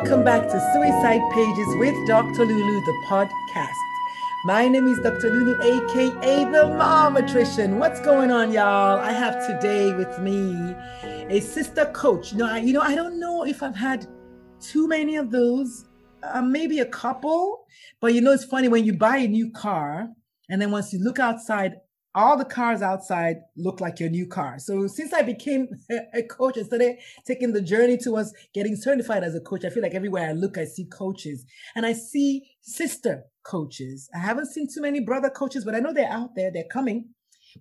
Welcome back to Suicide Pages with Dr. Lulu, the podcast. My name is Dr. Lulu, aka the Mom Attrition. What's going on, y'all? I have today with me a sister coach. You know, I, you know, I don't know if I've had too many of those, uh, maybe a couple. But you know, it's funny when you buy a new car, and then once you look outside, all the cars outside look like your new car. So since I became a coach and started taking the journey towards getting certified as a coach, I feel like everywhere I look, I see coaches and I see sister coaches. I haven't seen too many brother coaches, but I know they're out there, they're coming.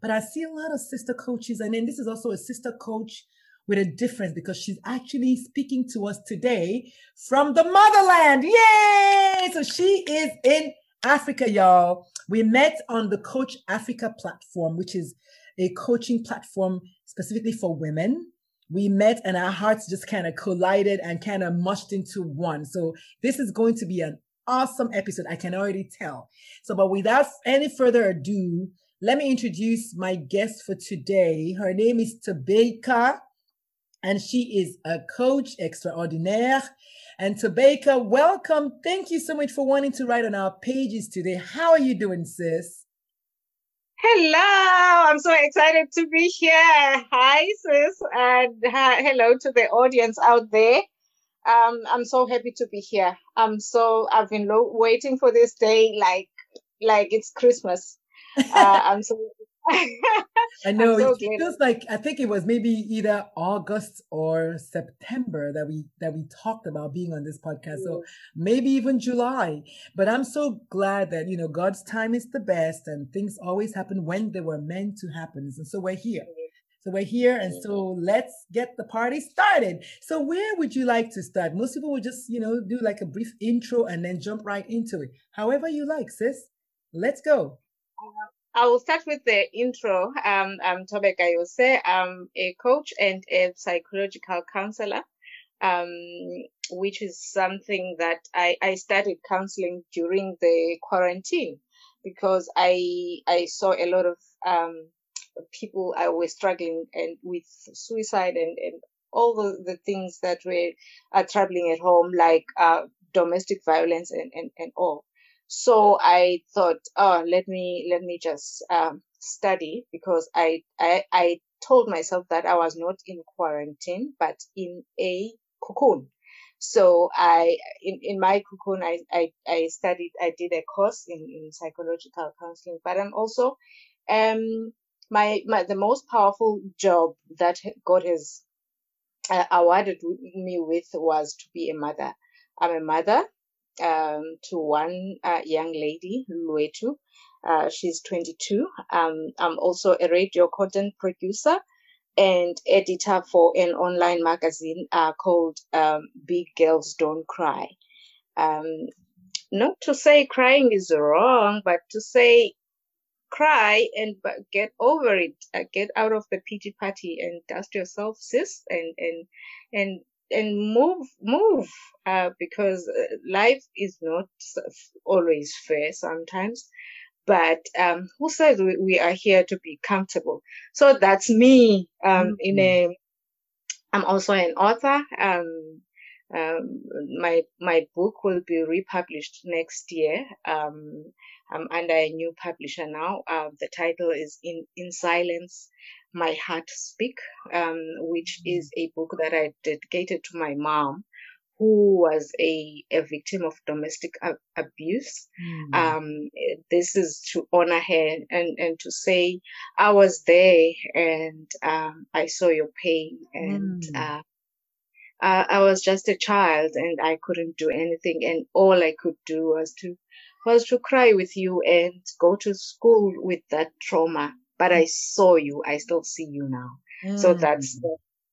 But I see a lot of sister coaches. And then this is also a sister coach with a difference because she's actually speaking to us today from the motherland. Yay! So she is in Africa, y'all. We met on the Coach Africa platform, which is a coaching platform specifically for women. We met and our hearts just kind of collided and kind of mushed into one. So this is going to be an awesome episode. I can already tell. So, but without any further ado, let me introduce my guest for today. Her name is Tobeka and she is a coach extraordinaire. And Tobeka, welcome. Thank you so much for wanting to write on our pages today. How are you doing, sis? Hello, I'm so excited to be here. Hi, sis, and hi, hello to the audience out there. Um, I'm so happy to be here. I'm so I've been lo- waiting for this day like like it's Christmas. Uh, I'm so I know so it feels like I think it was maybe either August or September that we that we talked about being on this podcast. So mm. maybe even July. But I'm so glad that you know God's time is the best and things always happen when they were meant to happen. And so we're here. Mm-hmm. So we're here, and so mm-hmm. let's get the party started. So where would you like to start? Most people would just, you know, do like a brief intro and then jump right into it. However you like, sis. Let's go. Uh, I will start with the intro. Um, I'm Tobeka Yose. I'm a coach and a psychological counselor, um, which is something that I, I started counseling during the quarantine because I I saw a lot of um, people I was struggling and with suicide and, and all the, the things that were are troubling at home, like uh, domestic violence and, and, and all. So I thought, oh, let me let me just um, study because I, I I told myself that I was not in quarantine but in a cocoon. So I in, in my cocoon I, I I studied I did a course in, in psychological counseling, but I'm also um my, my the most powerful job that God has uh, awarded me with was to be a mother. I'm a mother um, to one uh, young lady, Luetu. Uh, she's 22. Um, I'm also a radio content producer and editor for an online magazine uh, called um, Big Girls Don't Cry. Um, not to say crying is wrong, but to say cry and get over it, uh, get out of the pity party and dust yourself, sis, and and and and move move uh, because uh, life is not always fair sometimes but um, who says we, we, are here to be comfortable so that's me um, mm-hmm. in a i'm also an author um, um, my my book will be republished next year. Um, I'm under a new publisher now. Uh, the title is In In Silence, My Heart Speak, um, which Mm. is a book that I dedicated to my mom, who was a, a victim of domestic a- abuse. Mm. Um, this is to honor her and, and to say, I was there and um, I saw your pain and Mm. uh, I, I was just a child and I couldn't do anything and all I could do was to was to cry with you and go to school with that trauma. But I saw you. I still see you now. So Mm. that's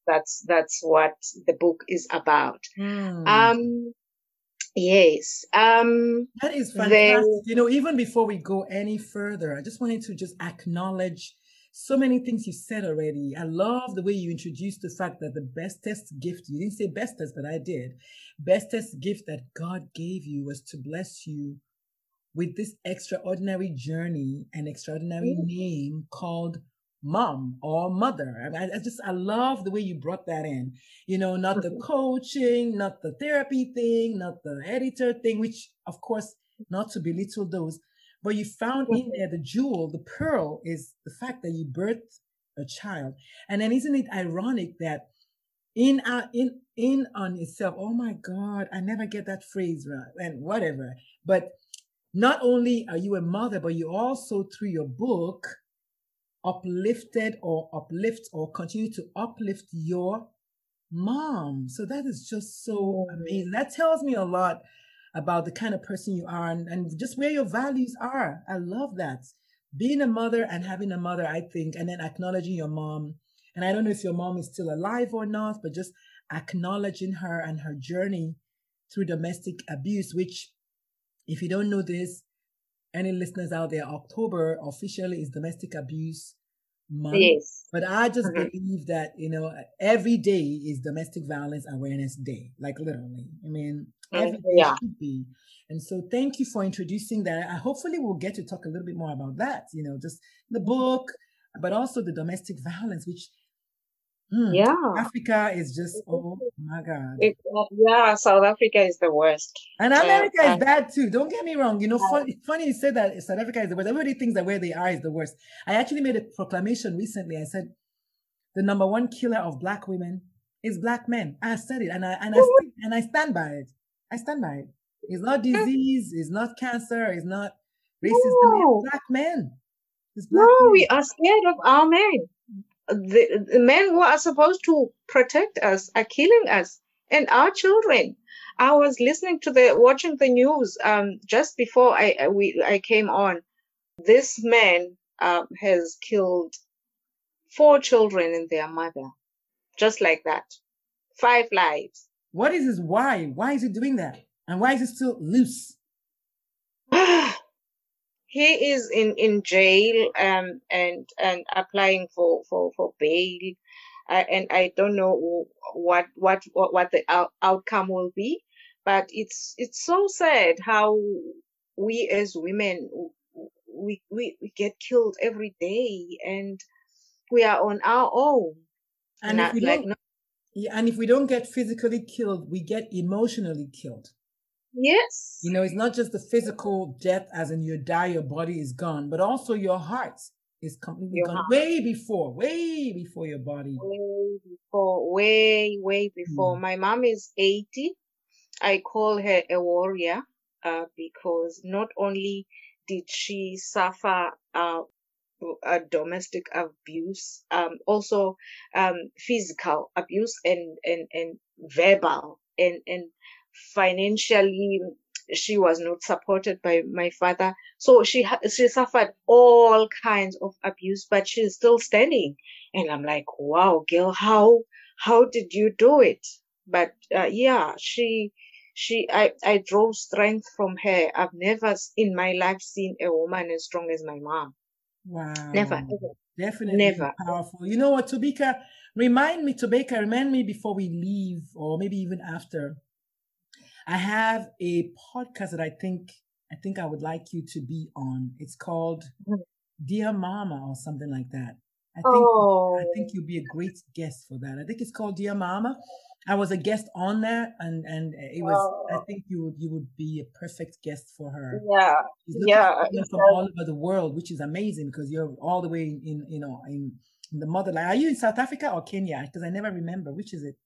that's that's what the book is about. Mm. Um, yes. Um, That is they- fantastic. You know, even before we go any further, I just wanted to just acknowledge so many things you said already. I love the way you introduced the fact that the bestest gift, you didn't say bestest, but I did. Bestest gift that God gave you was to bless you with this extraordinary journey and extraordinary Mm. name called mom or mother. I, mean, I just, I love the way you brought that in. You know, not the Mhm. coaching, not the therapy thing, not the editor thing, which of course, not to belittle those, but you found in there the jewel, the pearl is the fact that you birthed a child. And then isn't it ironic that in our in in on itself, oh my God, I never get that phrase right and whatever. But not only are you a mother, but you also through your book uplifted or uplift or continue to uplift your mom. So that is just so amazing. That tells me a lot about the kind of person you are and, and just where your values are. I love that. Being a mother and having a mother, I think, and then acknowledging your mom. And I don't know if your mom is still alive or not, but just acknowledging her and her journey through domestic abuse, which, if you don't know this, any listeners out there, October officially is domestic abuse month. yes. But I just Mhm. believe that, you know, every day is domestic violence awareness day, like literally. I mean, Mm, every day yeah. should be. And so thank you for introducing that. I hopefully we'll get to talk a little bit more about that, you know, just the book, but also the domestic violence, which hmm, Yeah. Africa is just, oh my God. It, uh, yeah. South Africa is the worst. And Uh, America is uh, bad too. Don't get me wrong. You know, fun, it's funny you say that South Africa is the worst. Everybody thinks that where they are is the worst. I actually made a proclamation recently. I said the number one killer of black women is black men. I said it, and I and I and I stand by it. I stand by it. It's not disease. It's not cancer. It's not racism. No. It's black men. Black No, men. we are scared of our men. The, the men who are supposed to protect us are killing us and our children. I was listening to the watching the news um just before I I- we I came on. This man um has killed four children and their mother, just like that. Five lives. What is his why? Why is he doing that? And why is he still loose? he is in in jail um and and applying for for for bail uh, and i don't know what what what, what the out- outcome will be but it's it's so sad how we as women we we, we get killed every day and we are on our own And if we like don't, no, yeah, and if we don't get physically killed, we get emotionally killed. Yes You know, it's not just the physical death, as in you die, your body is gone, but also your heart is completely Your gone heart. way before, way before your body. way before, way, way before. Mm. My mom is 80. I call her a warrior uh, because not only did she suffer uh, a domestic abuse, um, also um, physical abuse and, and, and verbal and, and financially she was not supported by my father so she she suffered all kinds of abuse but she's still standing and i'm like wow girl how how did you do it but uh, yeah she she I, I draw strength from her i've never in my life seen a woman as strong as my mom Wow. never ever Definitely Never. powerful. You know what, Tobeka? Remind me, Tobeka, remind me before we leave, or maybe even after. I have a podcast that I think I think I would like you to be on. It's called Mhm. Dear Mama or something like that. I think oh. I think you'd be a great guest for that. I think it's called Dear Mama. I was a guest on that, and and it was. Oh. I think you would you would be a perfect guest for her. Yeah, yeah. From all over the world, which is amazing because you're all the way in you know in, in the motherland. Are you in South Africa or Kenya? Because I never remember which is it.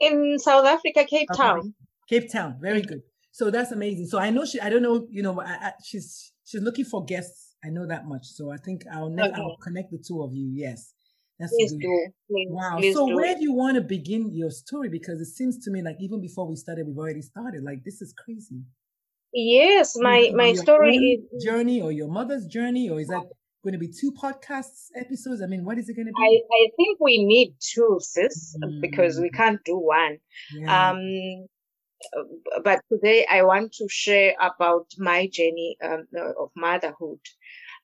In South Africa, Cape. Town. Cape Town, very good. So that's amazing. So I know she. I don't know. You know, I, I, she's she's looking for guests. I know that much. So I think I'll ne- okay. I'll connect the two of you. Yes. That's please good. do. Please, wow. Please so do. where do you want to begin your story? Because it seems to me like even before we started, we've already started. Like this is crazy. Yes, my my story is journey or your mother's journey, or is that going to be two podcasts episodes? I mean, what is it going to be? I, I think we need two, sis, mm. because we can't do one. Yeah. Um, but today I want to share about my journey um, of motherhood.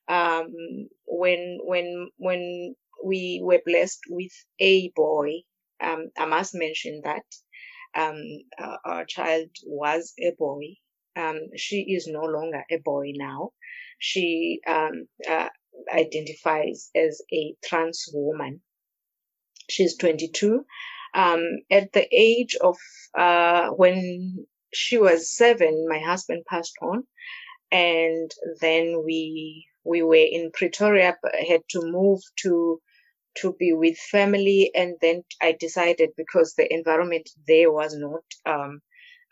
Um, when when when we were blessed with a boy, um, I must mention that uh, our child was a boy. Um, she is no longer a boy now. She um, uh, identifies as a trans woman. She's 22. Um, at the age of uh, when she was seven, my husband passed on, and then we we were in Pretoria, but had to move to to be with family, and then I decided because the environment there was not um,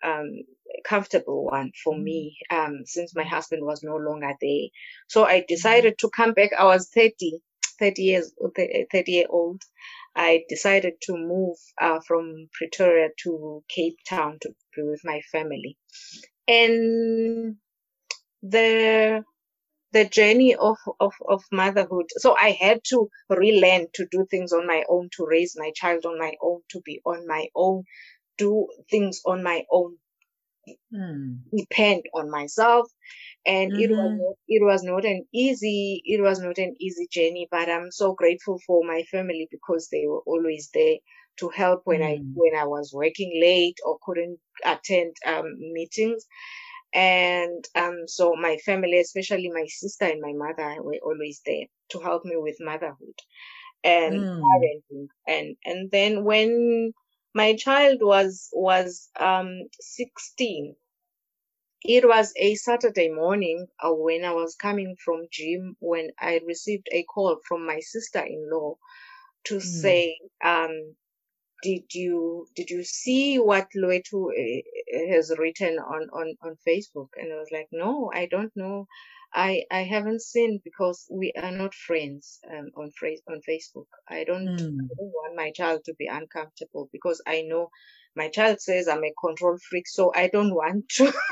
um, comfortable one for mm. me um, since my husband was no longer there. So I decided to come back. I was 30, 30 years, 30 year old. I decided to move uh, from Pretoria to Cape Town to be with my family. And the the journey of, of, of motherhood. So I had to relearn to do things on my own, to raise my child on my own, to be on my own, do things on my own, hmm. depend on myself. And mm-hmm. it was mm-hmm. not, it was not an easy it was not an easy journey, but I'm so grateful for my family because they were always there to help when mm. I when I was working late or couldn't attend um, meetings. And um, so my family, especially my sister and my mother, were always there to help me with motherhood and mm. parenting. And and then when my child was was um 16 it was a saturday morning uh, when i was coming from gym when i received a call from my sister-in-law to mm. say um did you did you see what Luetu uh, has written on on on Facebook? And I was like, no, I don't know. I I haven't seen because we are not friends um, on on Facebook. I don't, mm. I don't want my child to be uncomfortable because I know my child says I'm a control freak, so I don't want to.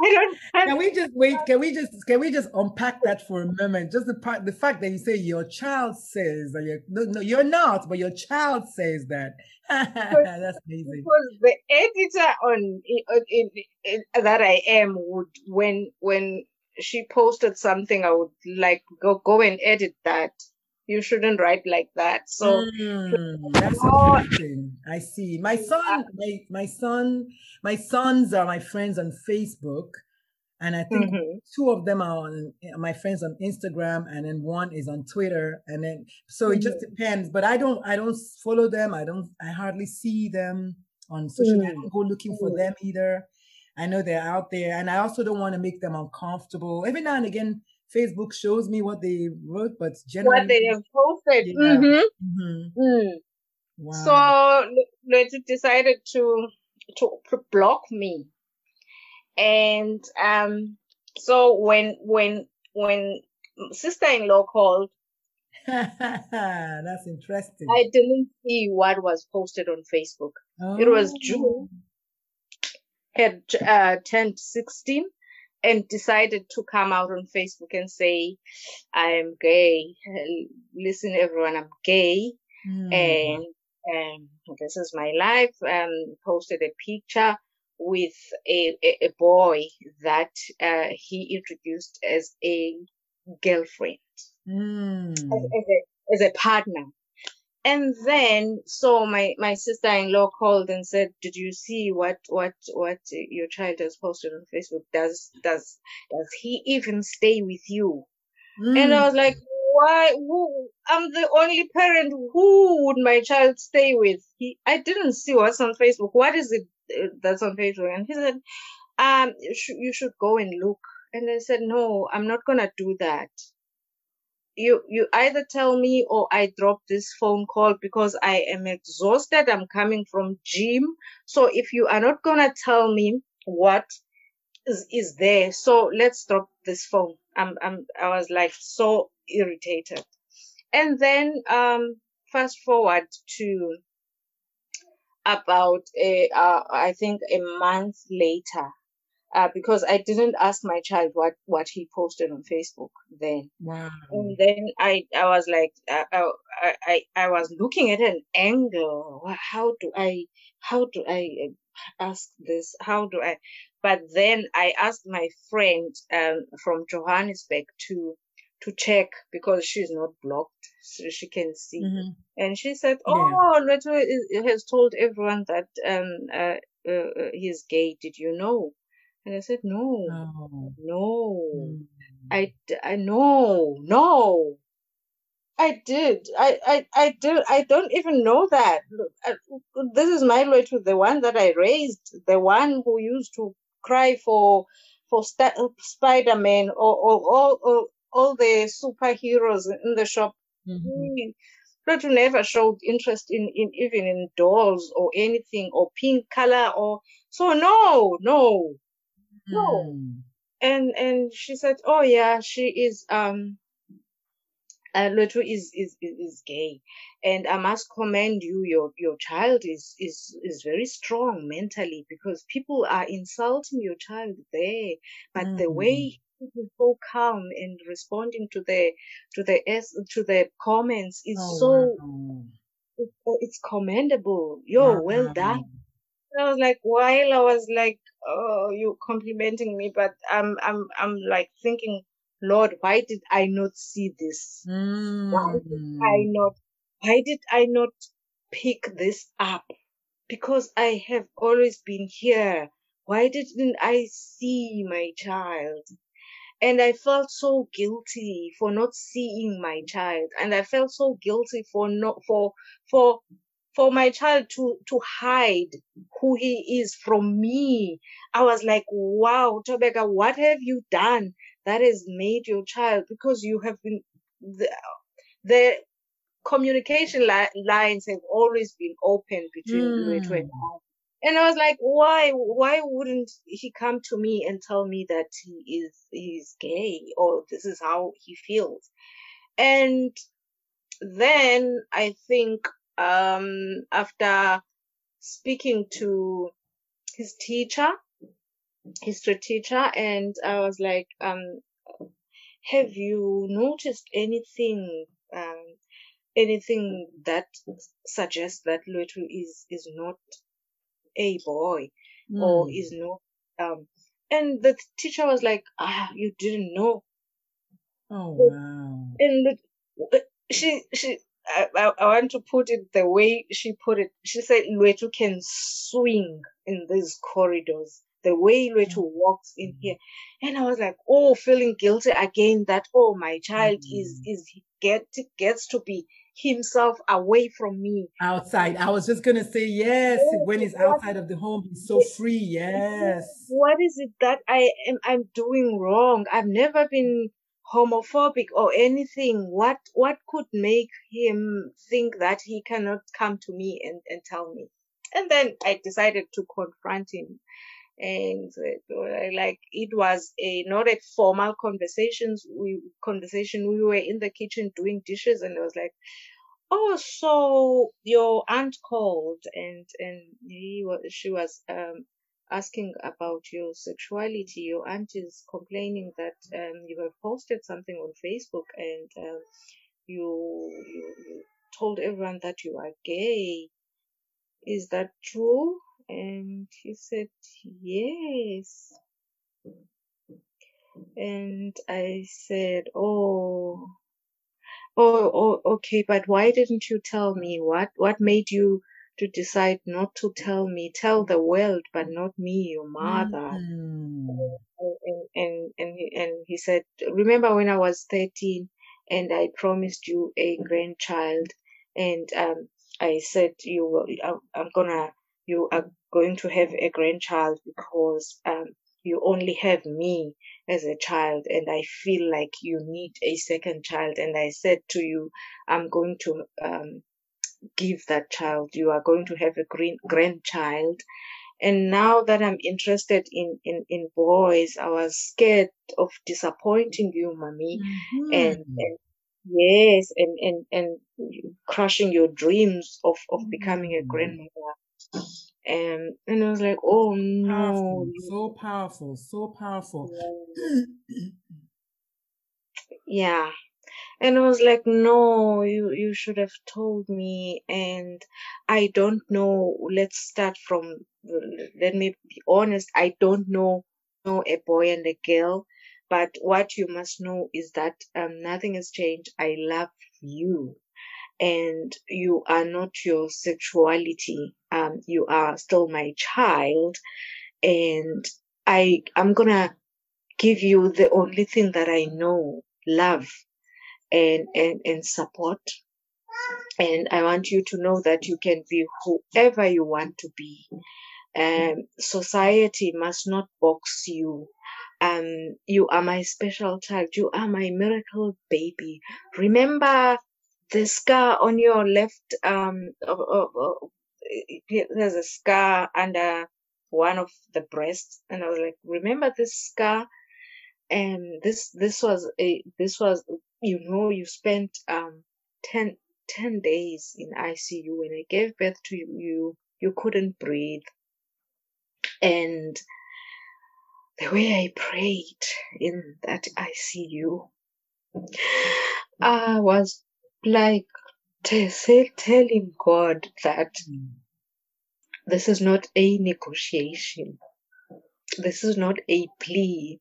I don't. Can we just wait? Can we just can we just unpack that for a moment? Just the part, the fact that you say your child says that you're no, no you're not, but your child says that. That's amazing. Because the editor on in, in, in, that I am would when when she posted something, I would like go go and edit that you shouldn't write like that. So mm, that's interesting. I see. My son, my, my son, my sons are my friends on Facebook. And I think mm-hmm. two of them are on my friends on Instagram, and then one is on Twitter, and then so it just mm-hmm. depends. But I don't, I don't follow them. I don't, I hardly see them on social media. I don't go looking for mm-hmm. them either. I know they're out there, and I also don't want to make them uncomfortable. Every now and again, Facebook shows me what they wrote, but generally what they have posted. Yeah. Mm-hmm. Mm-hmm. Mm. Wow. So they decided to to block me, and um, so when when when sister-in-law called, that's interesting. I didn't see what was posted on Facebook. Oh. It was June. Oh. Had uh, turned sixteen and decided to come out on Facebook and say, I'm gay. Listen, everyone, I'm gay. Mm. And um, this is my life. Um, posted a picture with a, a, a boy that uh, he introduced as a girlfriend, mm. as, as, a, as a partner. And then, so my, my sister-in-law called and said, did you see what, what, what your child has posted on Facebook? Does, does, does he even stay with you? Mm. And I was like, why? Who? I'm the only parent. Who would my child stay with? He, I didn't see what's on Facebook. What is it uh, that's on Facebook? And he said, um, you should go and look. And I said, no, I'm not gonna do that. You, you either tell me or I drop this phone call because I am exhausted. I'm coming from gym. So if you are not gonna tell me what is, is there, so let's drop this phone. I'm, I'm, I was like so irritated. And then, um, fast forward to about a, uh, I think a month later, uh, because I didn't ask my child what, what he posted on Facebook then. Wow. And then I, I was like, uh, I, I, I was looking at an angle. How do I, how do I ask this? How do I? But then I asked my friend um, from Johannesburg to to check because she's not blocked, so she can see. Mhm. And she said, Yeah. "Oh, Luetu has told everyone that um uh, uh, uh, he's gay. Did you know?" And I said, "No, Oh. no, Mm. I, I no, no, I did. I, I, I did. I don't even know that. Look, I, this is my Luetu, the one that I raised, the one who used to cry for for sta- Spider-Man or or all or, all the superheroes in the shop Mhm. Luetu never showed interest in, in even in dolls or anything or pink color or so no, no. No. Mm. And and she said, Oh yeah, she is um uh, Luetu is, is is is gay, and I must commend you. Your your child is is is very strong mentally because people are insulting your child there, but the Mm. way he is so calm and responding to the to the s to the comments is Oh, so wow. it's, it's commendable. Yo, well done. I was like, while I was like, oh, you complimenting me, but I'm, I'm, I'm like thinking, Lord, why did I not see this? Why did I Mm. not, why did I not pick this up? Because I have always been here. Why didn't I see my child? And I felt so guilty for not seeing my child. And I felt so guilty for not, for, for, for my child to, to hide who he is from me. I was like, wow, Tobeka, what have you done that has made your child? Because you have been, the, the communication li- lines have always been open between Luetu and Mm. I. And I was like, why, why wouldn't he come to me and tell me that he is, he's gay or this is how he feels? And then I think, um, after speaking to his teacher, history teacher, and I was like, um, have you noticed anything, um, anything that suggests that Luetu is, is not a boy or Mm. is not, um, and the teacher was like, ah, you didn't know. Oh, wow. And she, she, I, I, I want to put it the way she put it. She said Luetu can swing in these corridors. The way Luetu walks in here. And I was like, oh, feeling guilty again that, oh, my child is, Mm. is, get, gets to be himself away from me. Outside. I was just going to say, yes, when he's outside of the home, he's so free. Yes. what is it that I am, I'm doing wrong? I've never been homophobic or anything. What, what could make him think that he cannot come to me and, and tell me? And then I decided to confront him and uh, like it was a not a formal conversations we conversation we were in the kitchen doing dishes and it was like oh so your aunt called and and he was she was um asking about your sexuality your aunt is complaining that um you have posted something on facebook and um you, you you told everyone that you are gay. Is that true? And he said yes. And i said oh. Oh, oh, okay, but why didn't you tell me? What, what made you to decide not to tell me? Tell the world, but not me, your mother. Mm. And, and, and, he, and he said, remember when I was 13 and I promised you a grandchild, and um, I said you will, I'm gonna, you are going to have a grandchild because um, you only have me as a child, and I feel like you need a second child. And I said to you, I'm going to um, give that child. You are going to have a green grandchild. And now that I'm interested in, in, in boys, I was scared of disappointing you, mommy, Mhm. and, and yes, and, and, and crushing your dreams of, of becoming a Mm. grandmother. And, and I was like, oh no, Powerful, so powerful, so powerful. yeah. And I was like, no, you, you should have told me. And I don't know. Let's start from, let me be honest. I don't know, know a boy and a girl. But what you must know is that um, nothing has changed. I love you. And you are not your sexuality. Um, you are still my child. And I, I'm gonna give you the only thing that I know, love and, and, and support. And I want you to know that you can be whoever you want to be. Um, society must not box you. Um, you are my special child. You are my miracle baby. Remember the scar on your left, um, of, of, of- there's a scar under one of the breasts. And I was like, remember this scar? And this this was a this was you know you spent um 10, 10 days in ICU when I gave birth to you you couldn't breathe. And the way I prayed in that ICU I was like t- telling God that this is not a negotiation. This is not a plea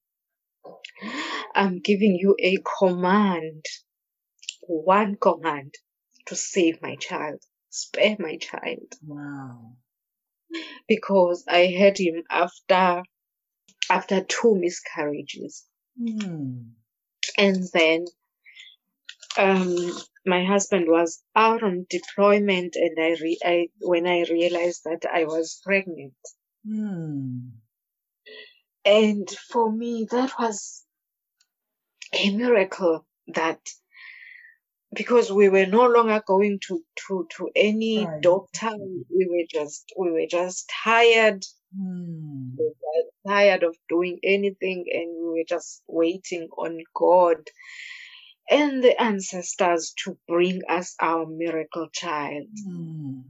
I'm giving you a command one command to save my child, spare my child, Wow. because I had him after after two miscarriages, Mm. and then um my husband was out on deployment, and I, re- I when I realized that I was pregnant, Mm. And for me that was a miracle that because we were no longer going to to to any Right. doctor we were just we were just tired Mm. we were tired of doing anything and we were just waiting on god and the ancestors to bring us our miracle child Mm.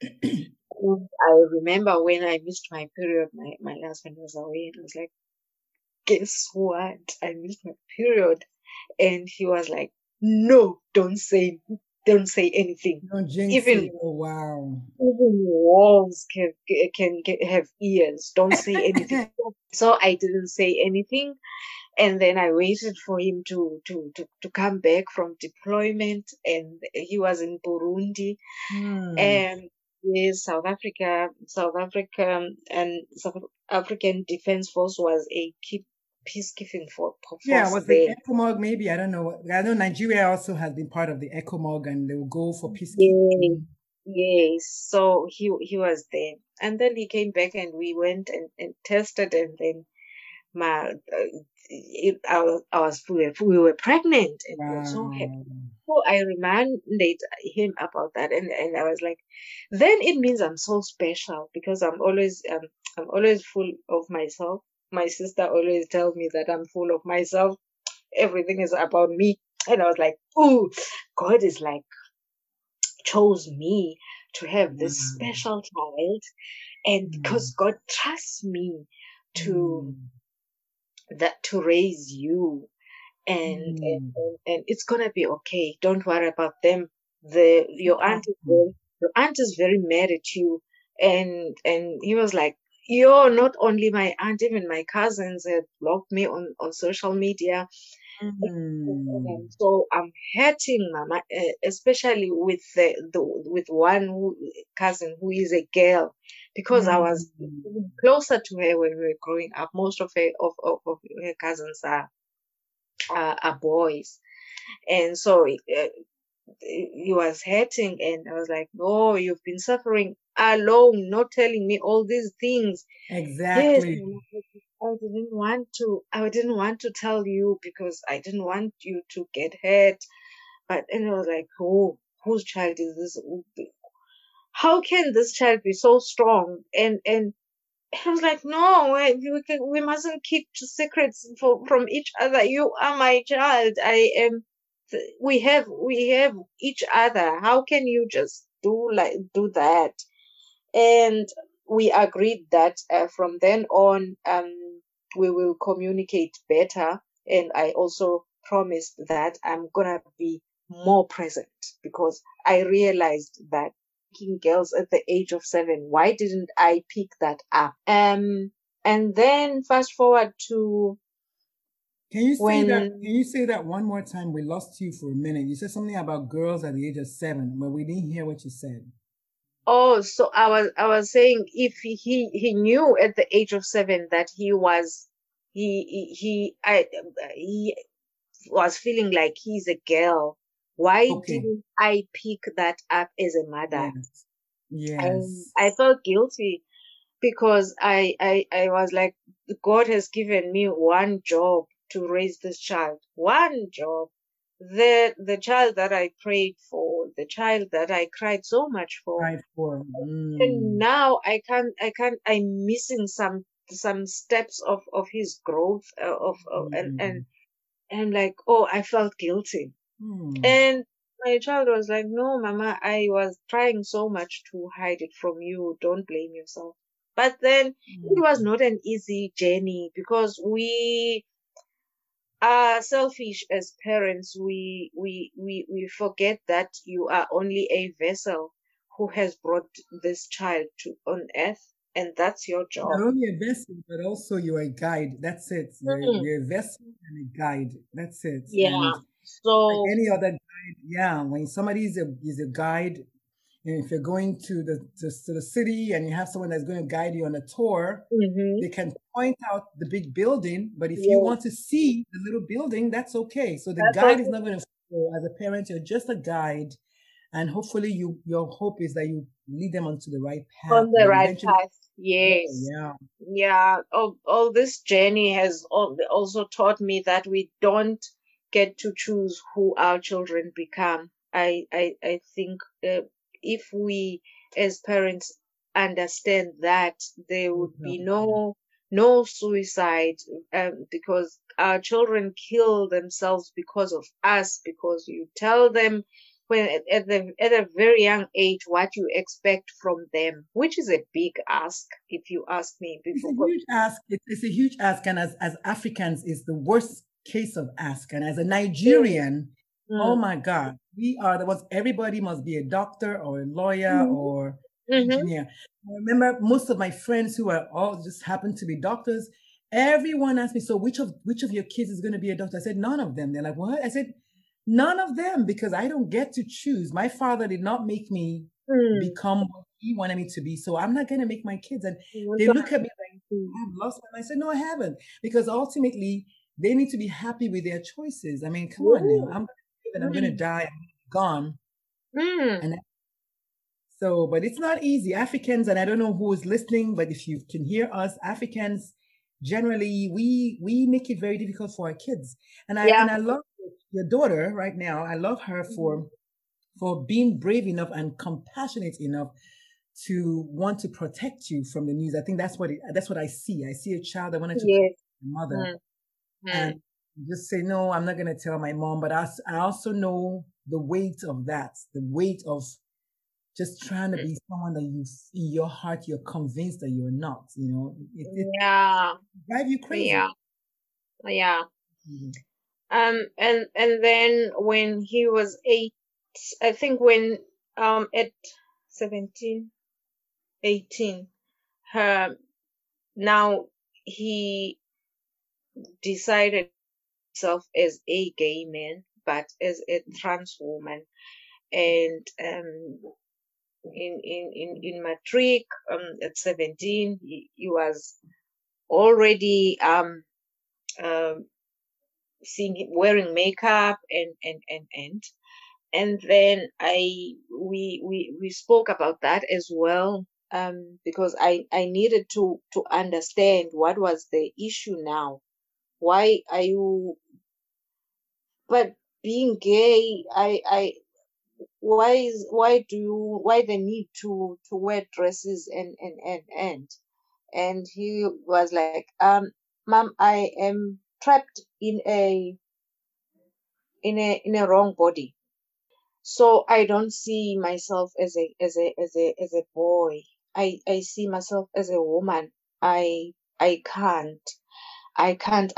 And i remember when i missed my period my, my husband was away and i was like guess what i missed my period and he was like no don't say don't say anything Don't Even- Oh wow. even walls can can get, have ears. Don't say anything. so I didn't say anything, and then I waited for him to to to, to come back from deployment, and he was in Burundi Mm. and yes, South Africa, South Africa, and South African Defense Force was a key peacekeeping for, force yeah, was there. the ECOMOG maybe? I don't know. I know Nigeria also has been part of the ECOMOG and they will go for Yeah. peacekeeping. Yes, so he he was there, and then he came back, and we went and, and tested, and then my uh, it, I was I was we were, we were pregnant, and we were so happy. So I reminded him about that, and and I was like, then it means I'm so special because I'm always um I'm always full of myself. My sister always tells me that I'm full of myself. Everything is about me, and I was like, oh, God is like chose me to have this Wow. special child and because god trusts me to Mm. That to raise you. And, and, Mm. and and it's gonna be okay. Don't worry about them. The your aunt is very, your aunt is very mad at you. And and he was like you're not only my aunt even my cousins had blocked me on on social media Mm. So I'm hurting mama, uh, especially with the, the with one who, cousin who is a girl, because I was Mm. closer to her when we were growing up. Most of her of, of, of her cousins are, are are boys, and so uh, he was hurting and i was like no you've been suffering alone not telling me all these things exactly yes, I didn't want to I didn't want to tell you because I didn't want you to get hurt. But and I was like, oh, whose child is this? How can this child be so strong? And and I was like, no, we, can, we mustn't keep secrets for, from each other. You are my child. I am. We have we have each other. How can you just do like do that? And we agreed that uh, from then on, um, we will communicate better. And I also promised that I'm gonna be more present because I realized that picking girls at the age of seven, why didn't I pick that up? Um, and then fast forward to can you say when, that? Can you say that one more time? We lost you for a minute. You said something about girls at the age of seven, but we didn't hear what you said. Oh, so I was I was saying if he he knew at the age of seven that he was he he, he I he was feeling like he's a girl. Why okay. didn't I pick that up as a mother? Yes. yes. I felt guilty because I, I I was like God has given me one job to raise this child. One job the the child that I prayed for, the child that I cried so much for. Cried for. Mm. And now I can't I can't I'm missing some some steps of of his growth uh, of, of mm. and and and like oh I felt guilty. Mm. And my child was like, No, Mama, I was trying so much to hide it from you. Don't blame yourself. But then it was mm. not an easy journey because we are selfish as parents. We, we, we, we forget that you are only a vessel who has brought this child to on earth and that's your job. Not only a vessel, but also you're a guide. That's it. You're, mm. you're a vessel and a guide. That's it. Yeah. And so like any other guide, yeah. When somebody is a is a guide, and if you're going to the to, to, the city and you have someone that's going to guide you on a tour, mm-hmm. they can point out the big building. But if you want to see the little building, that's okay. So the that's guide okay. is not going to. As a parent, you're just a guide, and hopefully, you your hope is that you lead them onto the right path. On the right path. Yes. Yeah. Yeah. All, all this journey has also taught me that we don't get to choose who our children become. I I I think uh, if we as parents understand that there would be no no suicide um, because our children kill themselves because of us because you tell them when at the at a very young age what you expect from them which is a big ask if you ask me before. it's a huge ask it's a huge ask and as as africans is the worst case of ask. And as a Nigerian, mm. oh my God, we are the ones, everybody must be a doctor or a lawyer mm. or mm-hmm. engineer. I remember most of my friends who are all just happened to be doctors. Everyone asked me, so which of which of your kids is going to be a doctor? I said, none of them. They're like, what? I said, none of them, because I don't get to choose. My father did not make me mm. become what he wanted me to be. So I'm not going to make my kids. And they look at me like, I've lost my mind. I said, no, I haven't. Because ultimately, they need to be happy with their choices. I mean, come Ooh. on now. I'm and I'm gonna mm. die. Gone. Mm. And so, but it's not easy. Africans, and I don't know who is listening, but if you can hear us, Africans generally we we make it very difficult for our kids. And I yeah. and I love your daughter right now. I love her for mm-hmm. for being brave enough and compassionate enough to want to protect you from the news. I think that's what it, that's what I see. I see a child that wanted to yes. mother. Mm mm. and just say, no, I'm not going to tell my mom. But I, I also know the weight of that, the weight of just trying to be someone that you, in your heart, you're convinced that you're not, you know, it, it yeah, drive you crazy. Yeah. Yeah. Mm-hmm. Um, and, and then when he was eight, I think when, um, at 17, 18, her, now he decided himself as a gay man, but as a trans woman. And um, in, in, in, in matric um, at 17, he, he was already um, uh, seeing wearing makeup and and and and and then I we we we spoke about that as well um, because I I needed to to understand what was the issue now. Why are you? But being gay, I I why is why do you why the need to to wear dresses and and and and? And he was like um mom i am trapped in a in a in a wrong body. So i don't see myself as a as a as a as a boy. I i see myself as a woman. I i can't. I can't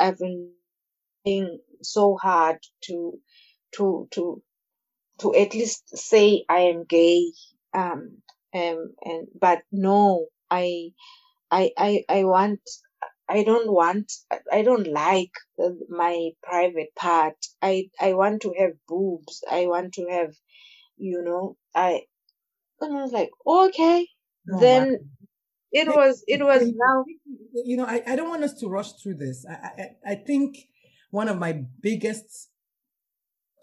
trying so hard to to to to at least say I am gay. Um, um, and but no, I, I, I, I want. I don't want. I don't like my private part. I, I want to have boobs. I want to have, you know. I, and I was like, okay. Oh, then it was. It was now. You know, I, I don't want us to rush through this. I, I, I think one of my biggest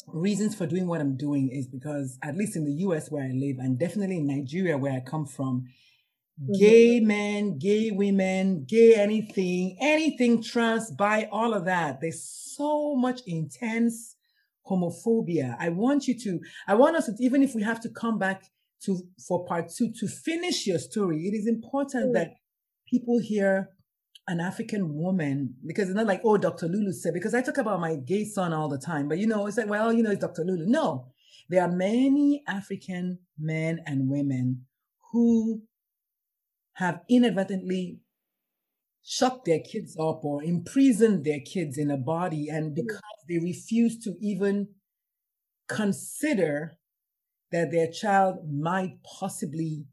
reasons for doing what I'm doing is because, at least in the US where I live, and definitely in Nigeria where I come from, gay men, gay women, gay anything, anything trans, bi, all of that. There's so much intense homophobia. I want you to, I want us to, even if we have to come back to for part two to finish your story, it is important Mm. that people hear an African woman because it's not like, oh, Dr. Lulu said, because I talk about my gay son all the time, but you know, it's like, well, you know, it's Dr. Lulu. No, there are many African men and women who have inadvertently shut their kids up or imprisoned their kids in a body and mm. because they refuse to even consider that their child might possibly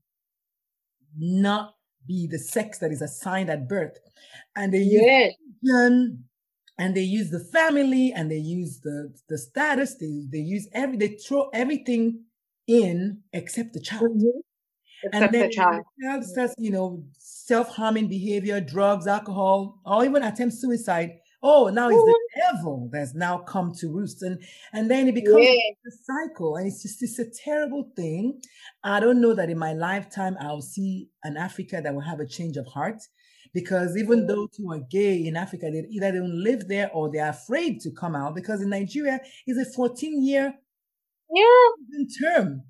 not be the sex that is assigned at birth and they use Yes. religion, and they use the family and they use the the status they, they use every they throw everything in except the child Mhm. and Except then the child. the child starts, you know, self-harming behavior, drugs, alcohol, or even attempt suicide. Oh, now it's the devil that's now come to roost, and and then it becomes Yes. a cycle, and it's just it's a terrible thing. I don't know that in my lifetime I'll see an Africa that will have a change of heart, because even Mm. those who are gay in Africa, they either don't live there or they're afraid to come out because in Nigeria is a 14 year Yeah. term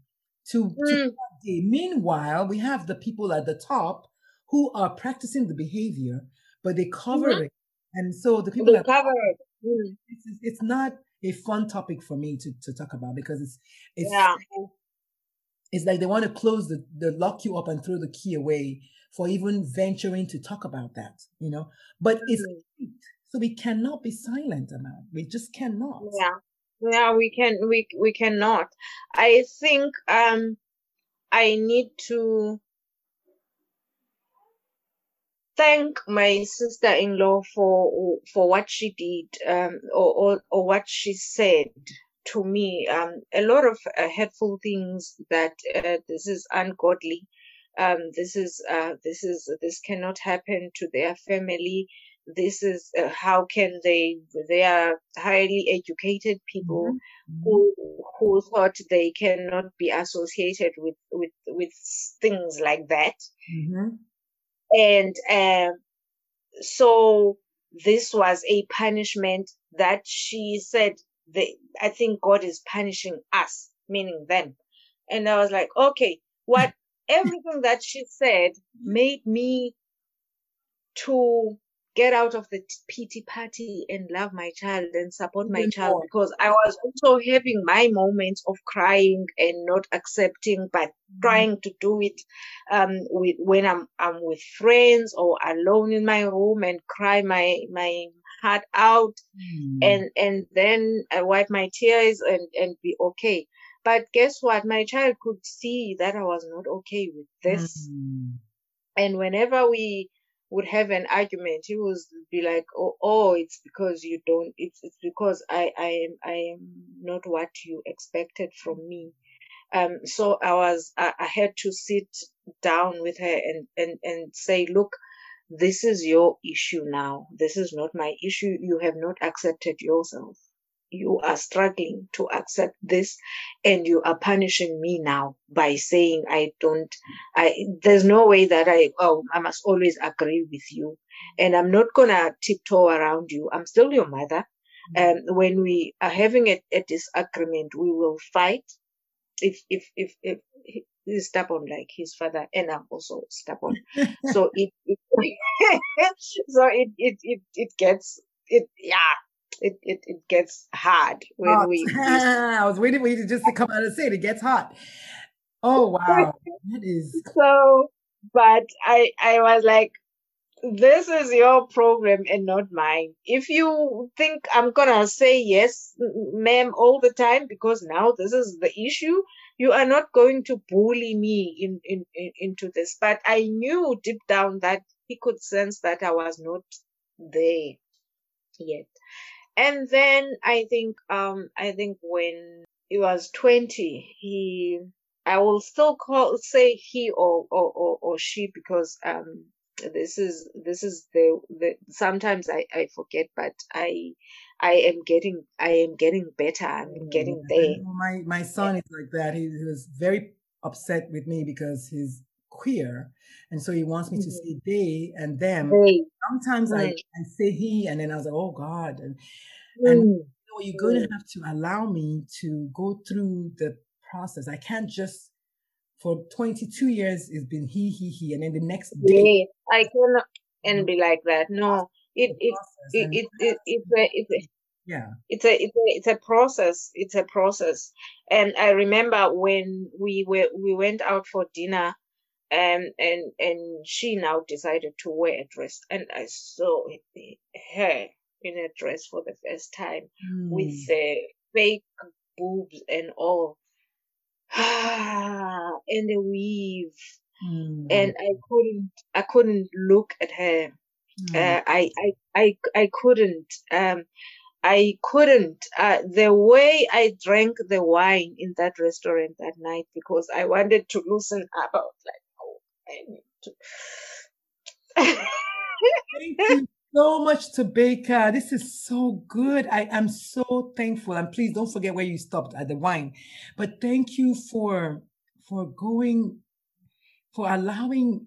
to, to Mm. gay. Meanwhile, we have the people at the top who are practicing the behavior, but they cover Mhm. it. And so the people They at cover it. Mm. it's, it's- not a fun topic for me to, to talk about because it's it's Yeah. it's like they want to close the, the lock you up and throw the key away for even venturing to talk about that, you know. But it's Mhm. hate. so we cannot be silent about. We just cannot. Yeah. Yeah, we can we we cannot. I think um I need to thank my sister-in-law for for what she did um or or, or what she said to me um a lot of uh, hurtful things that uh, this is ungodly um this is uh this is this cannot happen to their family this is uh, how can they they are highly educated people Mhm. who who thought they cannot be associated with with with things like that Mhm. And um so this was a punishment that she said they i think god is punishing us meaning them. And i was like okay what everything that she said made me to get out of the pity party and love my child and support my child because i was also having my moments of crying and not accepting but trying to do it um with when i'm i'm with friends or alone in my room and cry my my heart out Mm. and and then I wipe my tears and and be okay. But guess what? My child could see that I was not okay with this, Mm. and whenever we would have an argument, he would be like, "Oh, oh, it's because you don't. It's it's because I I am I am not what you expected from me." Um, so I was I, I had to sit down with her and and and say, "Look." this is your issue now. This is not my issue. You have not accepted yourself. You are struggling to accept this and you are punishing me now by saying I don't, I, there's no way that I, oh, I must always agree with you. And I'm not to tiptoe around you. I'm still your mother. Mm-hmm. And when we are having a, a disagreement, we will fight. If, if, if, if he's stubborn like his father and i'm also stubborn so it, it so it, it it it gets it yeah it, it, it gets hard when hot. we i was waiting for you to just to come out and say it it gets hot oh wow that is so but i i was like this is your program and not mine. If you think I'm gonna say yes, ma'am, all the time because now this is the issue, you are not going to bully me in, in, in into this. But I knew deep down that he could sense that I was not there yet. And then I think um I think when he was twenty, he I will still call say he or or or, or she because um this is this is the the sometimes I, I forget but I I am getting I am getting better. I'm mm, getting there. my my son is like that. He, he, was very upset with me because he's queer and so he wants me to mm-hmm. say they and them. They. sometimes I, I say he and then I was like oh God and and mm. you know, you're going to have to allow me to go through the process. I can't just for 22 years it's been he he he and then the next day i cannot and be like that. No. It it it, it, it, it's a it's a yeah. it's a it's a it's a process. It's a process. And i remember when we were we went out for dinner and um, and and she now decided to wear a dress and i saw her in a dress for the first time mm. with hmm. the fake boobs and all and a weave. Mm. And I couldn't, I couldn't look at her. Mm. Uh, I, I, I, I couldn't. Um, I couldn't. Uh, the way I drank the wine in that restaurant that night because I wanted to loosen up. I was like, oh, I need to. Thank you so much Tobeka. This is so good. I am so thankful. And please don't forget where you stopped at the wine. But thank you for for going, for allowing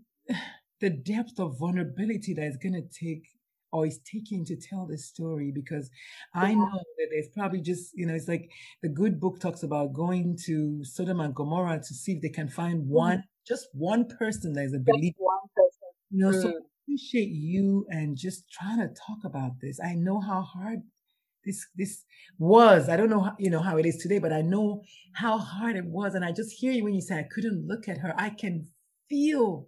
the depth of vulnerability that is gonna take or is taking to tell this story because I know that there's probably just, you know, it's like the good book talks about going to Sodom and Gomorrah to see if they can find one, mm-hmm. Just one person that is a believer. One person. You know, mm. so appreciate you and just trying to talk about this. I know how hard this this was. I don't know how, you know how it is today, but I know how hard it was. And I just hear you when you say I couldn't look at her. I can feel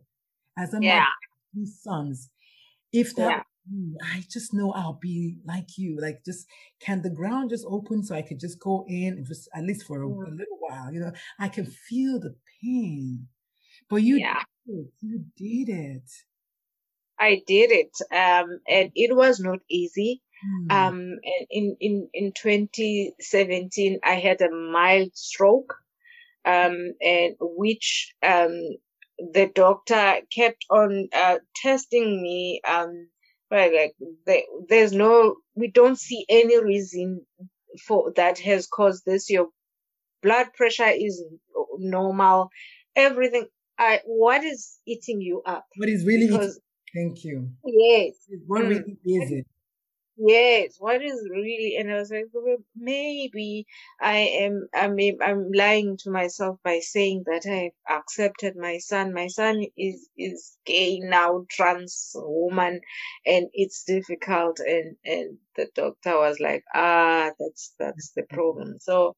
as a yeah. mother, two sons. If that yeah. I just know I'll be like you. Like, just can the ground just open so I could just go in, just at least for a, mm. a little while? You know, I can feel the pain, but you yeah. did it. You did it. I did it, um, and it was not easy. Mm. Um, in in in 2017, I had a mild stroke, um, and which um, the doctor kept on uh, testing me. Um, like there's no, we don't see any reason for that has caused this. Your blood pressure is normal. Everything. I, what is eating you up? What is really because, Thank you. Yes. What mm. really is it? Yes, what is really, and I was like, well, maybe I am, I mean, I'm lying to myself by saying that I've accepted my son. My son is, is gay now, trans woman, and it's difficult. And, and the doctor was like, ah, that's, that's the problem. So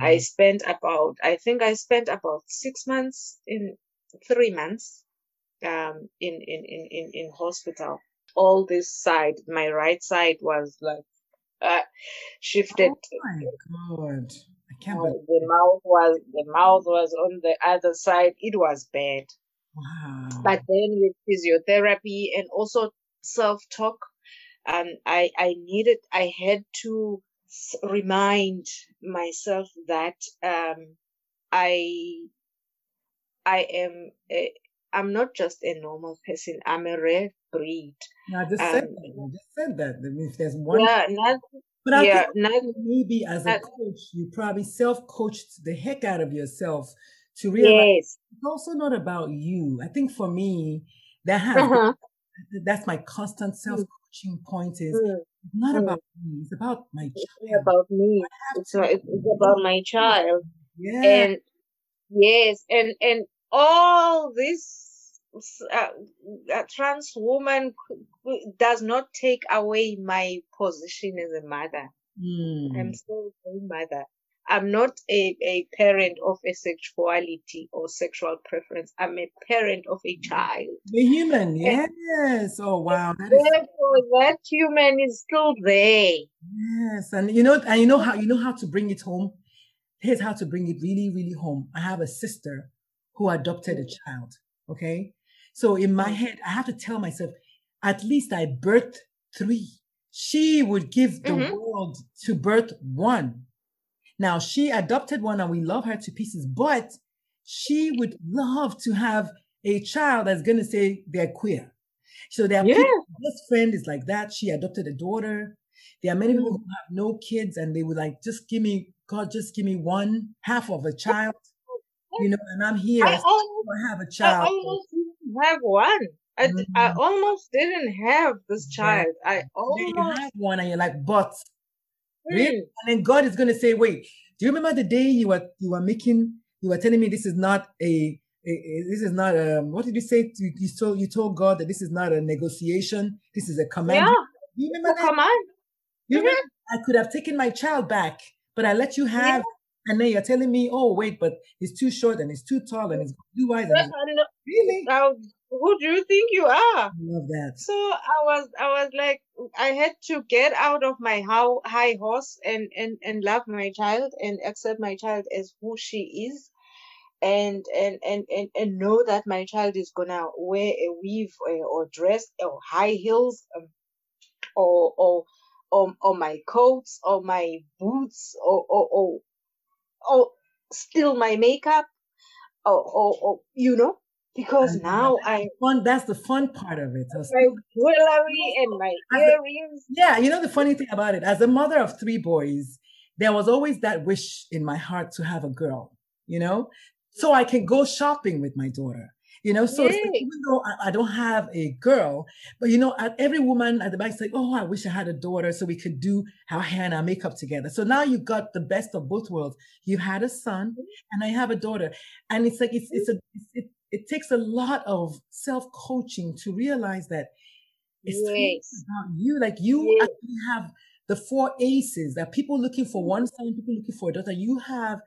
I spent about, I think I spent about six months in three months um, in, in, in, in, in hospital. All this side, my right side was like uh, shifted. Oh my god! I can't. Uh, the mouth was the mouth was on the other side. It was bad. Wow. But then with physiotherapy and also self talk, um, I I needed I had to remind myself that um, I I am a, I'm not just a normal person. I'm a rare breed. I just Um, said that. I just said that. That means there's one. yeah, not, But I yeah, think not, maybe as a coach, you probably self-coached the heck out of yourself to realize yes. it's also not about you. I think for me, that has Uh-huh. that's my constant Mm, self-coaching point is mm, it's not mm. about me, it's about my It's child. about me. It's not, it's it's about my child. yeah. And yes, and and all this uh, trans woman does not take away my position as a mother. I'm Mm. still a mother. I'm not a, a parent of a sexuality or sexual preference. I'm a parent of a child. The human, And yes. Oh wow, that is therefore that human is still there. yes. And you know, and you know how you know how to bring it home. Here's how to bring it really, really home. I have a sister who adopted a child. Okay. So in my head, I have to tell myself, at least I birthed three. She would give the mhm. world to birth one. Now she adopted one and we love her to pieces, but she would love to have a child that's going to say they're queer. So there are Yeah. people, best friend is like that. She adopted a daughter. There are many people Mm. who have no kids and they would like, just give me, God, just give me one half of a child, you know, and I'm here. I I still almost, have a I child. almost didn't have one. I, d- I Mm, almost didn't have this child. I Then you almost, have one and you're like, but really? mm, And then God is going to say, wait, do you remember the day you were you were making you were telling me this is not a, a, a- this is not um what did you say? You, you told you told God that this is not a negotiation. This is a command. yeah, you remember that? come on. You Mhm. remember I could have taken my child back, but I let you have, and then you're telling me, oh wait, but he's too short and he's too tall and he's blue eyes and really. Now, who do you think you are? I love that. So I was, I was like, I had to get out of my how high horse and and and love my child and accept my child as who she is, and and and and, and know that my child is gonna wear a weave or, or dress or high heels um, or or or or my coats or my boots or or or, Oh, or steal my makeup or, or or you know because now I fun. That's the fun part of it. So my jewelry and my as a, earrings. Yeah, you know the funny thing about it, as a mother of three boys, there was always that wish in my heart to have a girl, you know, so I can go shopping with my daughter. You know, so like even though I, I don't have a girl, but you know, every woman at the back is like, oh, I wish I had a daughter so we could do our hair and our makeup together. So now you got the best of both worlds. You had a son mm-hmm. and I have a daughter. And it's like it's it's a it's, it, it takes a lot of self-coaching to realize that it's Yes. about you. Like you Yes. actually have the four aces. that people looking for mm-hmm. one son, people looking for a daughter. You have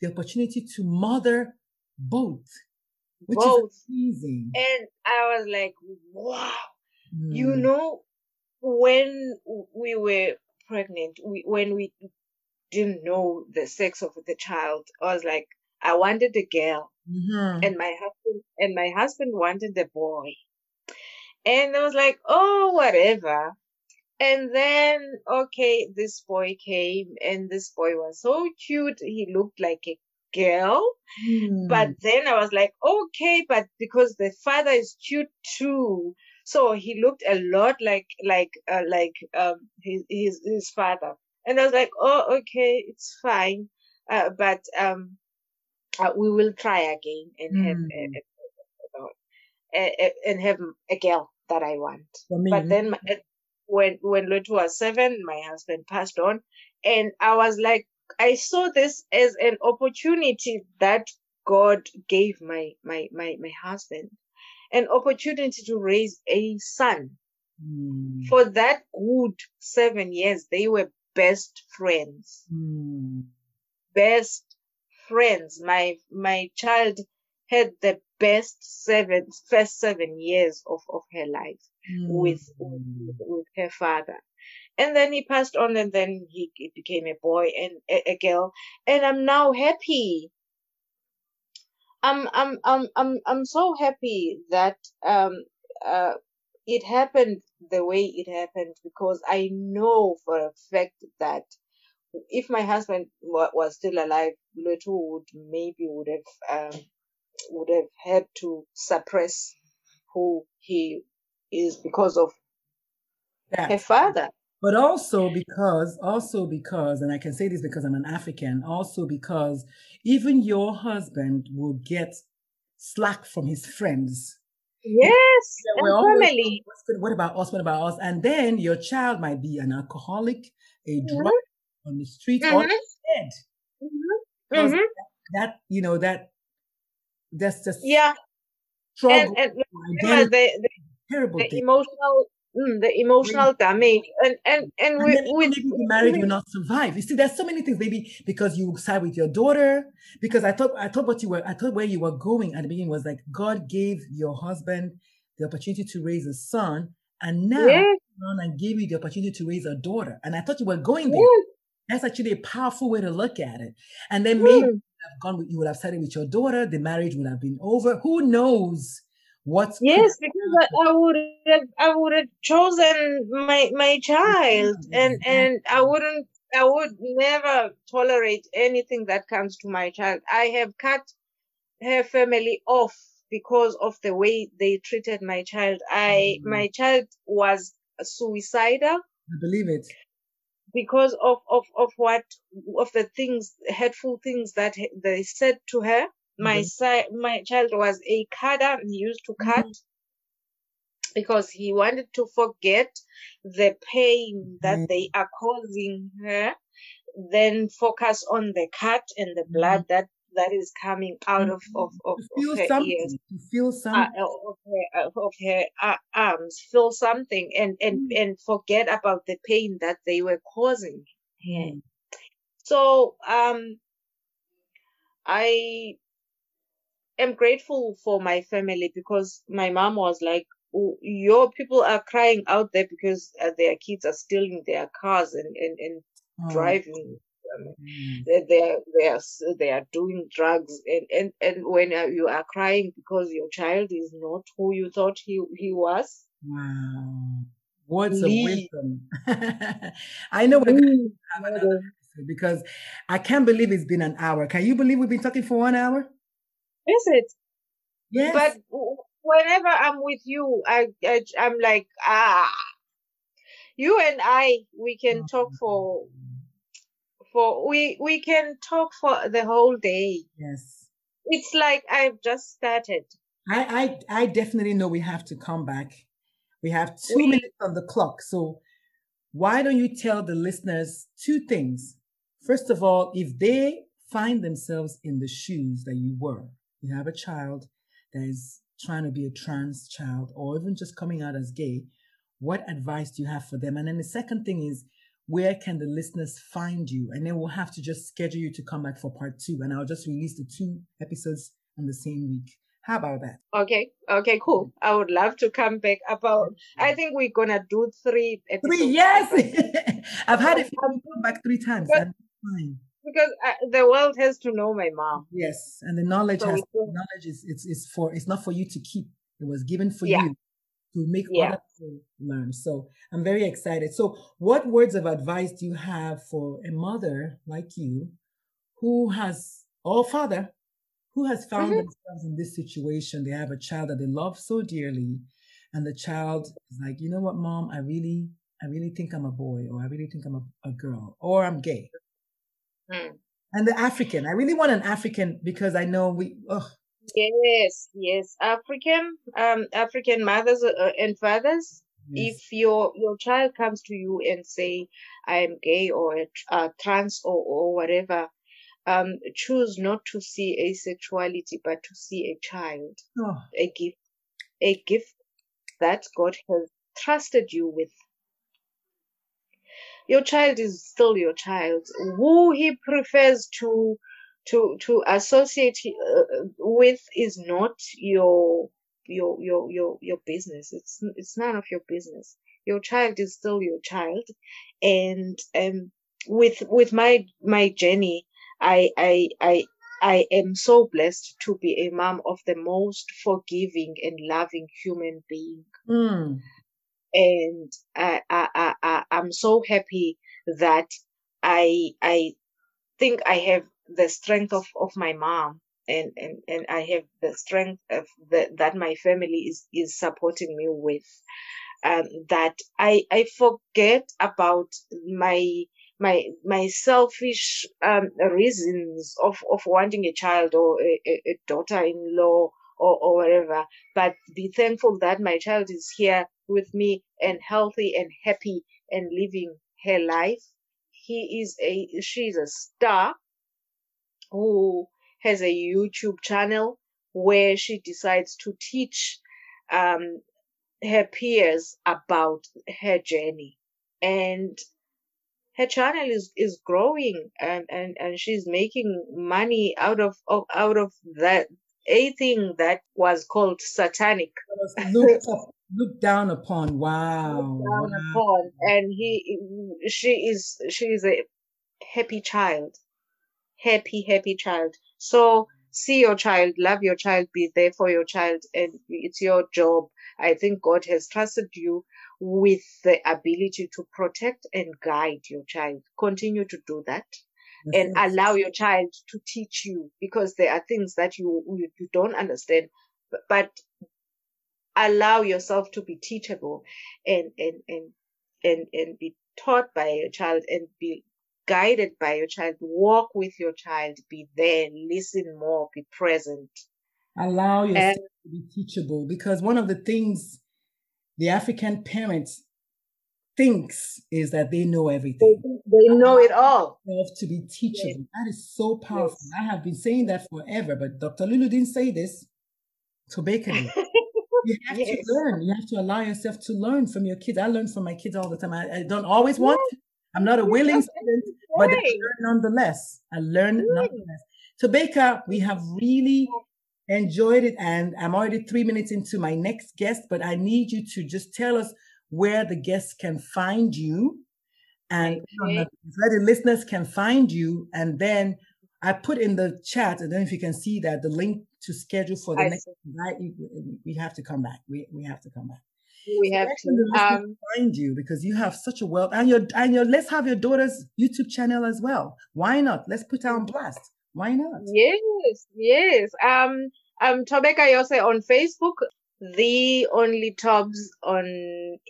the opportunity to mother both, which is Both. amazing. And I was like, wow. You Mm, know, when we were pregnant, we, when we didn't know the sex of the child, I was like, I wanted a girl mhm. and my husband, and my husband wanted a boy. And I was like, oh, whatever. And then, okay, this boy came and this boy was so cute. He looked like a girl. But Mm, then I was like, okay, but because the father is cute too, so he looked a lot like like uh, like um his his his father, and I was like, oh, okay, it's fine, uh, but um uh, we will try again and have a, mm. a, a, and have a girl that I want. But then my, when when Luetu was seven, my husband passed on, and I was like, I saw this as an opportunity that God gave my my my my husband, an opportunity to raise a son. mm, For that good seven years, they were best friends, mm, best friends. My my child had the best seven first seven years of of her life with with, mm. with her father. And then he passed on, and then he, became a boy and a, a girl, and I'm now happy. I'm I'm I'm I'm I'm so happy that um uh it happened the way it happened because I know for a fact that if my husband was still alive, Luetu would maybe would have um would have had to suppress who he is because of That. her father. But also because, also because, and I can say this because I'm an African, also because even your husband will get slack from his friends. Yes, Yeah, we're and family. Good- What about us? What about us? And then your child might be an alcoholic, a drug on the street, or Mhm, dead. mhm, Because mhm. That you know that that's just Yeah, struggle and and the, the, terrible the emotional mm, the emotional damage and and and And with, then even with maybe the marriage will not survive. You see, there's so many things. Maybe because you side with your daughter. Because I thought I thought what you were I thought where you were going at the beginning was like God gave your husband the opportunity to raise a son, and now yes, and gave you the opportunity to raise a daughter. And I thought you were going there. yes, That's actually a powerful way to look at it. And then maybe mm, you would have gone with, you would have started with your daughter. The marriage would have been over. Who knows what's yes, because I, I would have I would have chosen my my child and and I wouldn't I would never tolerate anything that comes to my child. I have cut her family off because of the way they treated my child. I Mhm. my child was suicidal I believe it. because of, of, of what of the things hurtful things that they said to her. My si- my child was a cutter. He used to cut because he wanted to forget the pain that Mhm. they are causing her. Then focus on the cut and the blood that that is coming out of of of, To feel of her something. ears To feel uh, something. of her, uh, of her uh, arms, feel something, and and and forget about the pain that they were causing. Mm. So um, I am grateful for my family because my mom was like, "Oh, "Your people are crying out there because uh, their kids are stealing their cars and and and Oh. driving." Um, Mm. they they are they are they are doing drugs and and and when uh, you are crying because your child is not who you thought he he was Wow. Words of Leave. wisdom. I know we're going to Mm, because I can't believe it's been an hour. Can you believe we've been talking for one hour? Is it Yes. but whenever i'm with you i, I i'm like ah you and i we can talk for for we we can talk for the whole day yes. it's like i've just started I, I I definitely know we have to come back. We have two We- minutes on the clock. So why don't you tell the listeners two things? First of all, if they find themselves in the shoes that you were, you have a child that is trying to be a trans child or even just coming out as gay, what advice do you have for them? And then the second thing is, where can the listeners find you? And then we'll have to just schedule you to come back for part two. And I'll just release the two episodes on the same week. How about that? okay okay cool i would love to come back about i think we're gonna do three episodes Three, yes. I've had it um, come back three times. But- and fine. Because uh, the world has to know my mom Yes, and the knowledge So has knowledge is it's it's for it's not for you to keep. It was given for Yeah. you to make Yeah. other people learn. So I'm very excited. So, what words of advice do you have for a mother like you, who has or father, who has found Mhm. themselves in this situation? They have a child that they love so dearly, and the child is like, you know what, mom, I really, I really think I'm a boy, or I really think I'm a, a girl, or I'm gay. Mm. And the African, I really want an African because I know we. Oh, yes yes african um african mothers uh, and fathers yes. if your your child comes to you and say i am gay or a uh, trans or, or whatever um choose not to see asexuality but to see a child Oh, a gift a gift that god has trusted you with your child is still your child. Who he prefers to to to associate uh, with is not your your your your your business. It's it's none of your business. Your child is still your child. And um with with my my journey i i i I am so blessed to be a mom of the most forgiving and loving human being. Mm, and I, I, I, I'm so happy that I, I think I have the strength of, of my mom and, and, and I have the strength of the, that my family is, is supporting me with. Um, that I, I forget about my, my, my selfish, um, reasons of, of wanting a child or a, a daughter-in-law or, or whatever, but be thankful that my child is here with me and healthy and happy and living her life. He is a, she's a star who has a YouTube channel where she decides to teach um, her peers about her journey. And her channel is, is growing and, and, and she's making money out of, of out of that a thing that was called satanic. Looked, down upon. Wow. Looked down wow. upon. And he she is she is a happy child. Happy, happy child. So see your child, love your child, be there for your child, and it's your job. I think God has trusted you with the ability to protect and guide your child. Continue to do that and allow your child to teach you because there are things that you, you, you don't understand, but allow yourself to be teachable and, and, and, and, and be taught by your child and be guided by your child. Walk with your child, be there, listen more, be present. Allow yourself and, to be teachable because one of the things the African parents thinks is that they know everything. They, they know it all. To be teachable. Yes. That is so powerful. Yes. I have been saying that forever, but Dr. Lulu didn't say this. Tobeka You have yes. to learn. You have to allow yourself to learn from your kids. I learn from my kids all the time. I, I don't always want. I'm not a willing student, but I learn nonetheless. I learn nonetheless. Tobeka, we have really enjoyed it, and I'm already three minutes into my next guest, but I need you to just tell us where the guests can find you and okay. where the listeners can find you. And then I put in the chat, I don't know if you can see that, the link to schedule for the I next night. We have to come back. We, we have to come back. We have to um, find you because you have such a wealth and your and your let's have your daughter's YouTube channel as well. Why not? Let's put her on blast. Why not? Yes, yes. Um um Tobeka Yose on Facebook the only Tobs on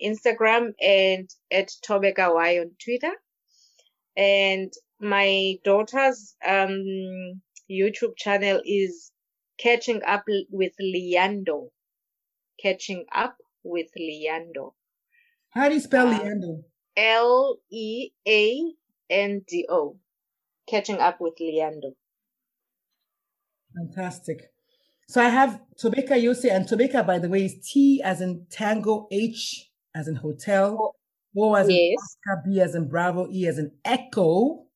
Instagram and at Tobeka Y on Twitter. And my daughter's um, YouTube channel is Catching Up with Leando. Catching Up with Leando. How do you spell uh, Leando? L E A N D O. Catching Up with Leando. Fantastic. So I have Tobeka Yose, and Tobeka, by the way, is T as in Tango, H as in hotel, O as yes. in Oscar, B as in Bravo, E as in Echo,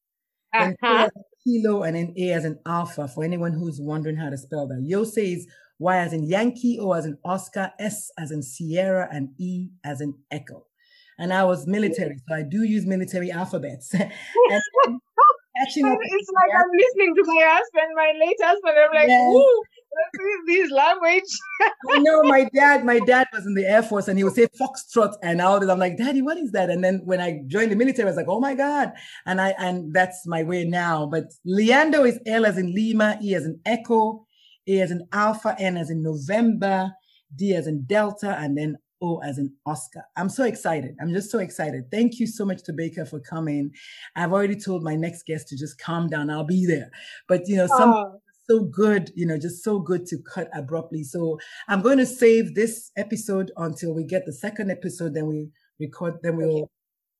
uh-huh. and Kilo, and then A as an Alpha. For anyone who's wondering how to spell that, Yose is Y as in Yankee, O as in Oscar, S as in Sierra, and E as in Echo. And I was military, so I do use military alphabets. and, it's like I'm listening to my husband, my late husband. I'm like, yes. This language. I know my dad, my dad was in the Air Force and he would say foxtrot and all this. I'm like, Daddy, what is that? And then when I joined the military, I was like, oh my God. And I and that's my way now. But Leando is L as in Lima, E as in Echo, A as in Alpha, N as in November, D as in Delta, and then O as in Oscar. I'm so excited. I'm just so excited. Thank you so much Tobeka for coming. I've already told my next guest to just calm down. I'll be there. But you know, some oh so good, you know, just so good to cut abruptly. So I'm going to save this episode until we get the second episode. Then we record, then we'll okay.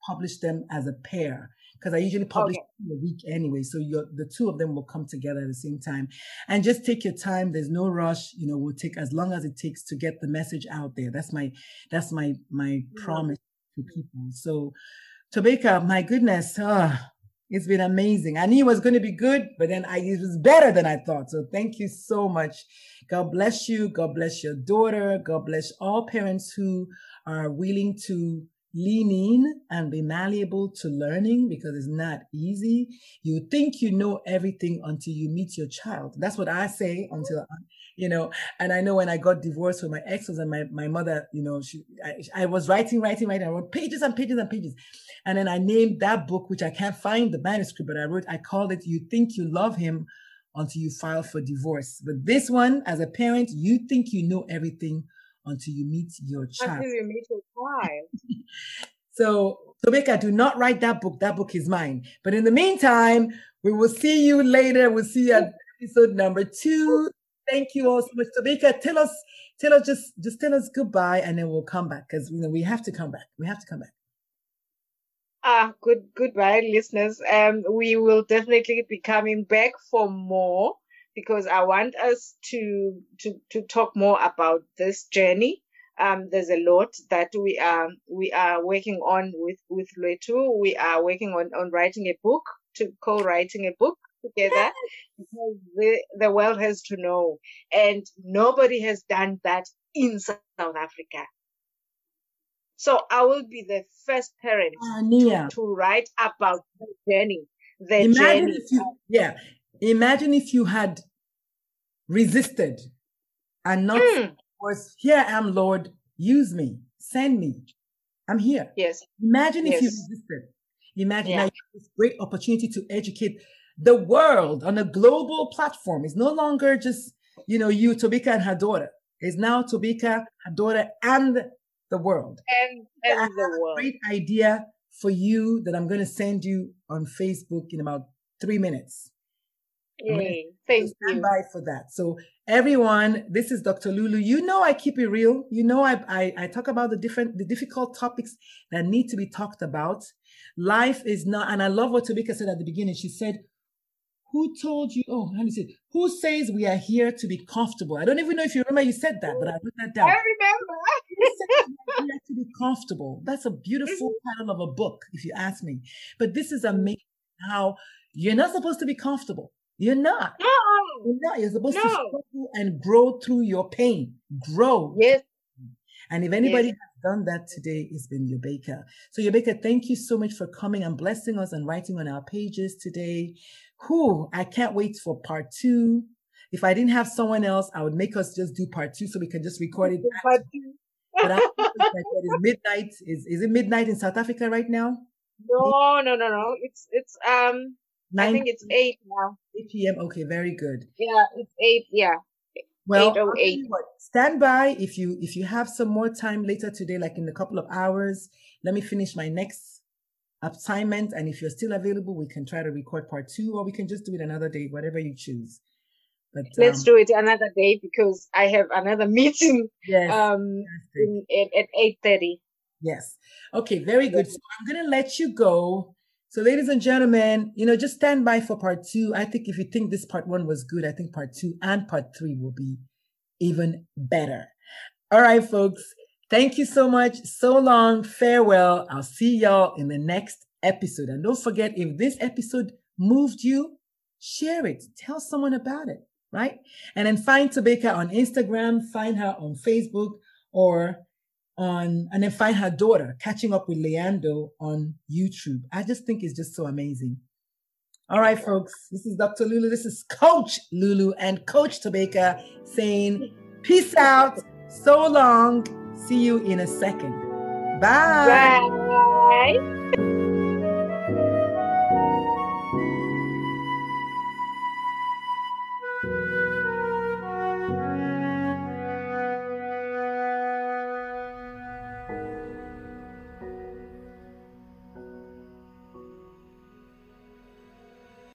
publish them as a pair because I usually publish okay. a week anyway. So the two of them will come together at the same time. And just take your time. There's no rush. You know, we'll take as long as it takes to get the message out there. That's my that's my my mm-hmm. promise to people. So Tobeka, my goodness, uh, it's been amazing. I knew it was going to be good, but then I, it was better than I thought. So thank you so much. God bless you. God bless your daughter. God bless all parents who are willing to lean in and be malleable to learning because it's not easy. You think you know everything until you meet your child. That's what I say until, you know, and I know when I got divorced with my ex and my, my mother, you know, she, I, I was writing, writing, writing. I wrote pages and pages and pages. And then I named that book, which I can't find the manuscript, but I wrote, I called it, You Think You Love Him until you file for divorce. But this one, as a parent, you think you know everything until you meet your child. Until you meet your child. so, Tobeka, do not write that book. That book is mine. But in the meantime, we will see you later. We'll see you at episode number two. Thank you all so much. Tobeka, tell us, tell us just just tell us goodbye and then we'll come back because you know we have to come back. We have to come back. Ah, good goodbye, listeners. Um, we will definitely be coming back for more because I want us to to to talk more about this journey. Um, there's a lot that we are we are working on with with Luetu. We are working on on writing a book to co-writing a book together because the, the world has to know, and nobody has done that in South Africa. So I will be the first parent Nia. to, to write about the journey. The Imagine journey. if you, yeah, imagine if you had resisted and not Mm, was here I am, Lord, use me, send me, I'm here. yes. Imagine if you resisted. Imagine Yeah. now you have this great opportunity to educate the world on a global platform. It's no longer just, you know, you, Tobeka, and her daughter. It's now Tobeka, her daughter, and the world. And I and have the a great idea for you that I'm going to send you on Facebook in about three minutes. Yay. So Thank stand you. by for that. So everyone, this is Dr. Lulu. You know I keep it real. You know I, I I talk about the different the difficult topics that need to be talked about. Life is not, and I love what Tobeka said at the beginning. She said, "Who told you? Oh, how do you say? Who says we are here to be comfortable?" I don't even know if you remember you said that, but I wrote that down. I remember. Who says we are here to be comfortable? That's a beautiful mm-hmm. title of a book, if you ask me. But this is amazing how you're not supposed to be comfortable. You're not. No. You're not. You're supposed to struggle and grow through your pain. Grow. Yes. And if anybody Yes. Has done that today, it's been Tobeka. So Tobeka, thank you so much for coming and blessing us and writing on our pages today. Who I can't wait for part two. If I didn't have someone else, I would make us just do part two so we can just record it. But But I it's like that is midnight. Is is it midnight in South Africa right now? no, no, no, no. It's it's um. I think it's eight now. 8 p.m. Okay, very good. Yeah, it's eight. Yeah. Well, I'll 8:08. what, stand by if you if you have some more time later today, like in a couple of hours. Let me finish my next assignment, and if you're still available, we can try to record part two, or we can just do it another day, whatever you choose. But Let's um, do it another day because I have another meeting yes, um in, at, at eight thirty. Yes. Okay, very good. So I'm going to let you go. So, ladies and gentlemen, you know, just stand by for part two. I think if you think this part one was good, I think part two and part three will be even better. All right, folks. Thank you so much. So long. Farewell. I'll see y'all in the next episode. And don't forget, if this episode moved you, share it. Tell someone about it, right? And then find Tobeka on Instagram, find her on Facebook, or on and then find her daughter catching up with Leando on YouTube. I just think it's just so amazing. All right, folks, this is Dr. Lulu. This is Coach Lulu and Coach Tobeka saying peace out. So long. See you in a second. Bye. Bye.